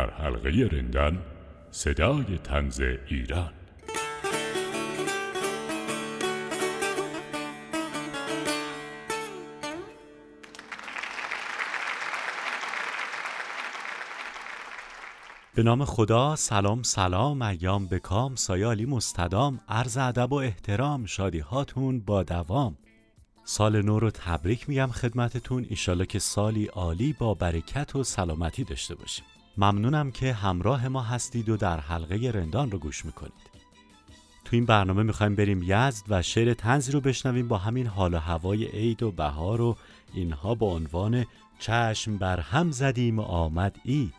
در حلقه رندان صدای تنز ایران. به نام خدا سلام سلام ایام بکام سایالی مستدام عرض ادب و احترام شادی هاتون با دوام. سال نو رو تبریک میگم خدمتتون. ایشالا که سالی عالی با برکت و سلامتی داشته باشیم. ممنونم که همراه ما هستید و در حلقه رندان رو گوش می‌کنید. تو این برنامه می‌خوایم بریم یزد و شعر تنزی رو بشنویم با همین حال و هوای عید و بهار و اینها با عنوان چشم بر هم زدیم و آمد عید.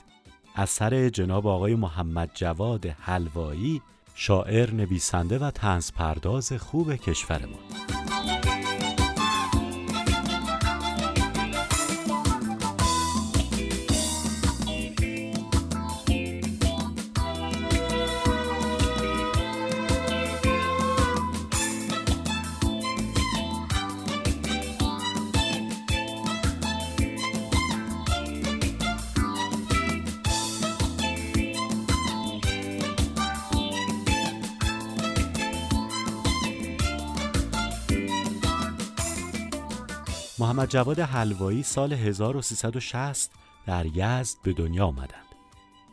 اثر جناب آقای محمد جواد حلوایی شاعر نویسنده و تنز پرداز خوب کشورمان محمد جواد حلوایی سال 1360 در یزد به دنیا آمدند.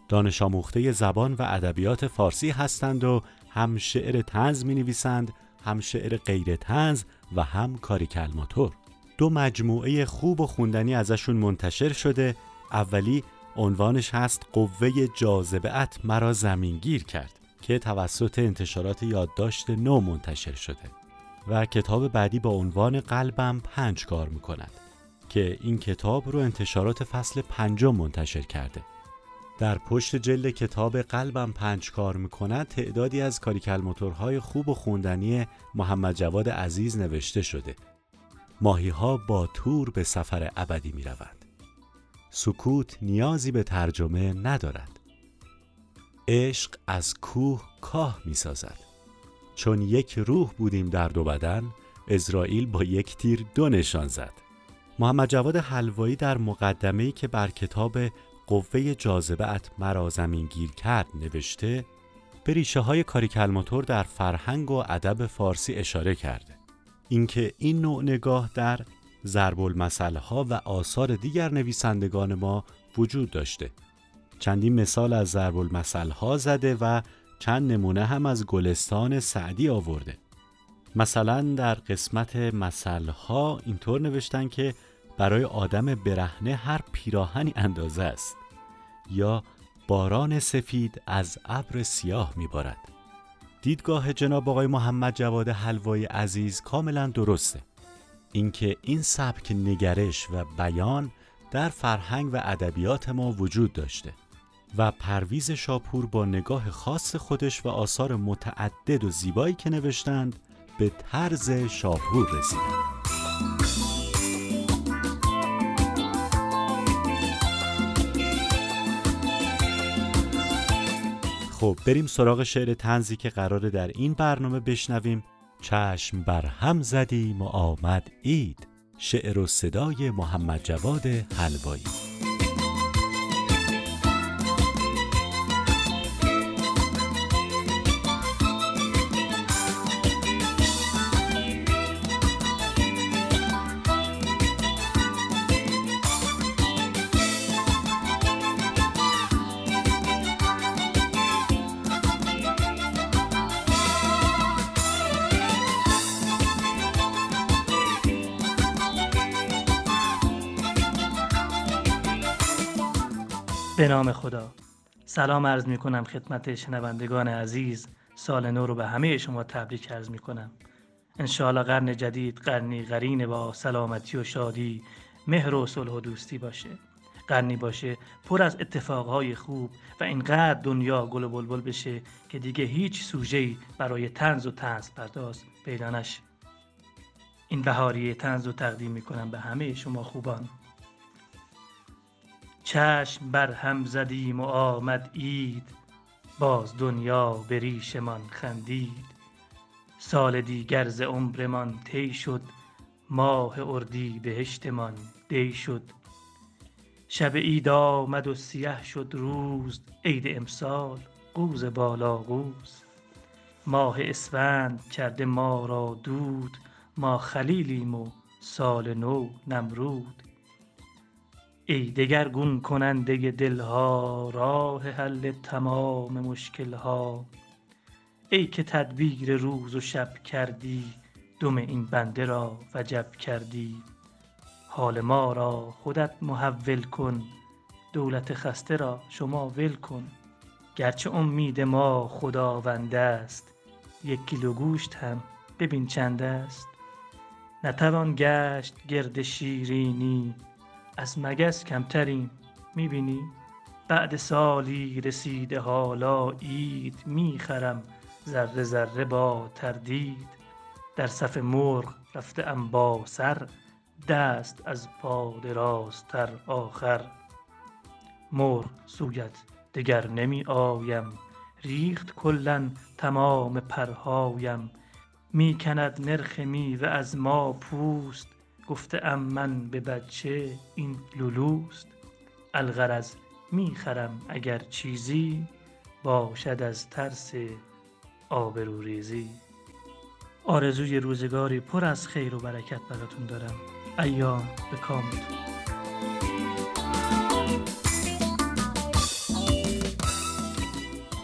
دانش آموخته زبان و ادبیات فارسی هستند و هم شعر تنز می نویسند، هم شعر غیر تنز و هم کاریکلماتور. دو مجموعه خوب و خوندنی ازشون منتشر شده اولی عنوانش هست قوه جاذبهت مرا زمینگیر کرد که توسط انتشارات یادداشت نو منتشر شده و کتاب بعدی با عنوان قلبم پنج کار می‌کند که این کتاب رو انتشارات فصل پنجم منتشر کرده در پشت جلد کتاب قلبم پنج کار می‌کند تعدادی از کاریکل موتورهای خوب و خوندنی محمد جواد عزیز نوشته شده ماهی ها با تور به سفر ابدی می روند. سکوت نیازی به ترجمه ندارد. عشق از کوه کاه می سازد. چون یک روح بودیم در دو بدن اسرائیل با یک تیر دو نشان زد. محمد جواد حلوایی در مقدمه‌ای که بر کتاب قوه جاذبه ات مرا زمین گیر کرد نوشته به ریشه های کاریکلماتور در فرهنگ و ادب فارسی اشاره کرده. اینکه این نوع نگاه در ضرب ها و آثار دیگر نویسندگان ما وجود داشته. چندین مثال از ضرب ها زده و چند نمونه هم از گلستان سعدی آورده. مثلا در قسمت مسلها اینطور نوشتن که برای آدم برهنه هر پیراهنی اندازه است یا باران سفید از ابر سیاه میبارد. دیدگاه جناب آقای محمد جواد حلوای عزیز کاملا درسته. اینکه این سبک نگرش و بیان در فرهنگ و ادبیات ما وجود داشته. و پرویز شاپور با نگاه خاص خودش و آثار متعدد و زیبایی که نوشتند به طرز شاپور رسیدند. خب بریم سراغ شعر تنزی که قراره در این برنامه بشنویم. چشم بر هم زدیم و آمد اید شعر و صدای محمد جواد حلوایی. به نام خدا. سلام عرض می کنم خدمت شنوندگان عزیز. سال نو رو به همه شما تبریک عرض می کنم. انشاءالله قرن جدید قرنی قرین با سلامتی و شادی مهر و صلح و دوستی باشه. قرنی باشه پر از اتفاقهای خوب و اینقدر دنیا گل و بلبل بشه که دیگه هیچ سوژه‌ای برای تنز و تنز پرداز پیدا این بهاریه تنز رو تقدیم می کنم به همه شما خوبان. چشم بر هم زدیم و آمد اید باز دنیا به ریشمان خندید. سال دیگر ز عمرمان طی شد ماه اردی بهشتمان دی شد. شب عید آمد و سیه شد روز عید امسال قوز بالا قوز ماه اسفند کرده ما را دود ما خلیلیم و سال نو نمرود. ای دگرگون کننده دلها راه حل تمام مشکلها. ای که تدبیر روز و شب کردی دم این بنده را وجب کردی. حال ما را خودت محول کن دولت خسته را شما ول کن. گرچه امید ما خداوند است یک کیلو گوشت هم ببین چند است. نتوان گشت گرد شیرینی از مگس کمتریم می‌بینی؟ بعد سالی رسیده حالا عید می‌خرم ذره ذره با تردید. در صف مرغ رفته ام با سر دست از پا درازتر آخر. مرغ سویت دگر نمی آیم ریخت کلا تمام پرهایم. می کند نرخ میوه از ما پوست گفته ام من به بچه این لولوست. الغرض می خرم اگر چیزی باشد از ترس آبروریزی. آرزوی روزگاری پر از خیر و برکت براتون دارم. ایام به کامتون.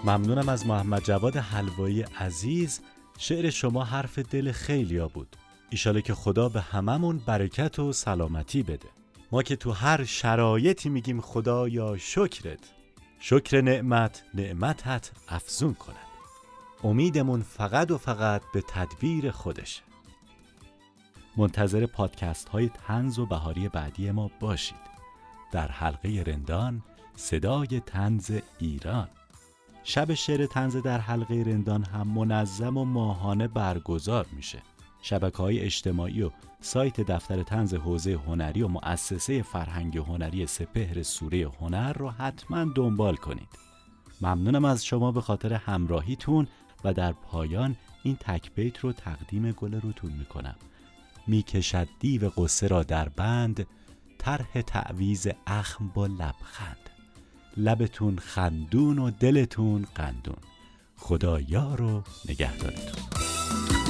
ممنونم از محمد جواد حلوایی عزیز. شعر شما حرف دل خیلیا بود. ایشاله که خدا به هممون برکت و سلامتی بده. ما که تو هر شرایطی میگیم خدا یا شکرت شکر نعمت نعمتت افزون کند. امیدمون فقط و فقط به تدبیر خودشه. منتظر پادکست های تنز و بهاری بعدی ما باشید. در حلقه رندان صدای تنز ایران. شب شعر تنز در حلقه رندان هم منظم و ماهانه برگزار میشه. شبکه های اجتماعی و سایت دفتر تنز حوزه هنری و مؤسسه فرهنگ هنری سپهر سوره هنر رو حتما دنبال کنید. ممنونم از شما به خاطر همراهیتون و در پایان این تکبیت رو تقدیم گل روتون می‌کنم. می‌کشد دیو قصه را در بند طرح تعویز اخم با لبخند. لبتون خندون و دلتون قندون. خدا یار و نگهدارتون.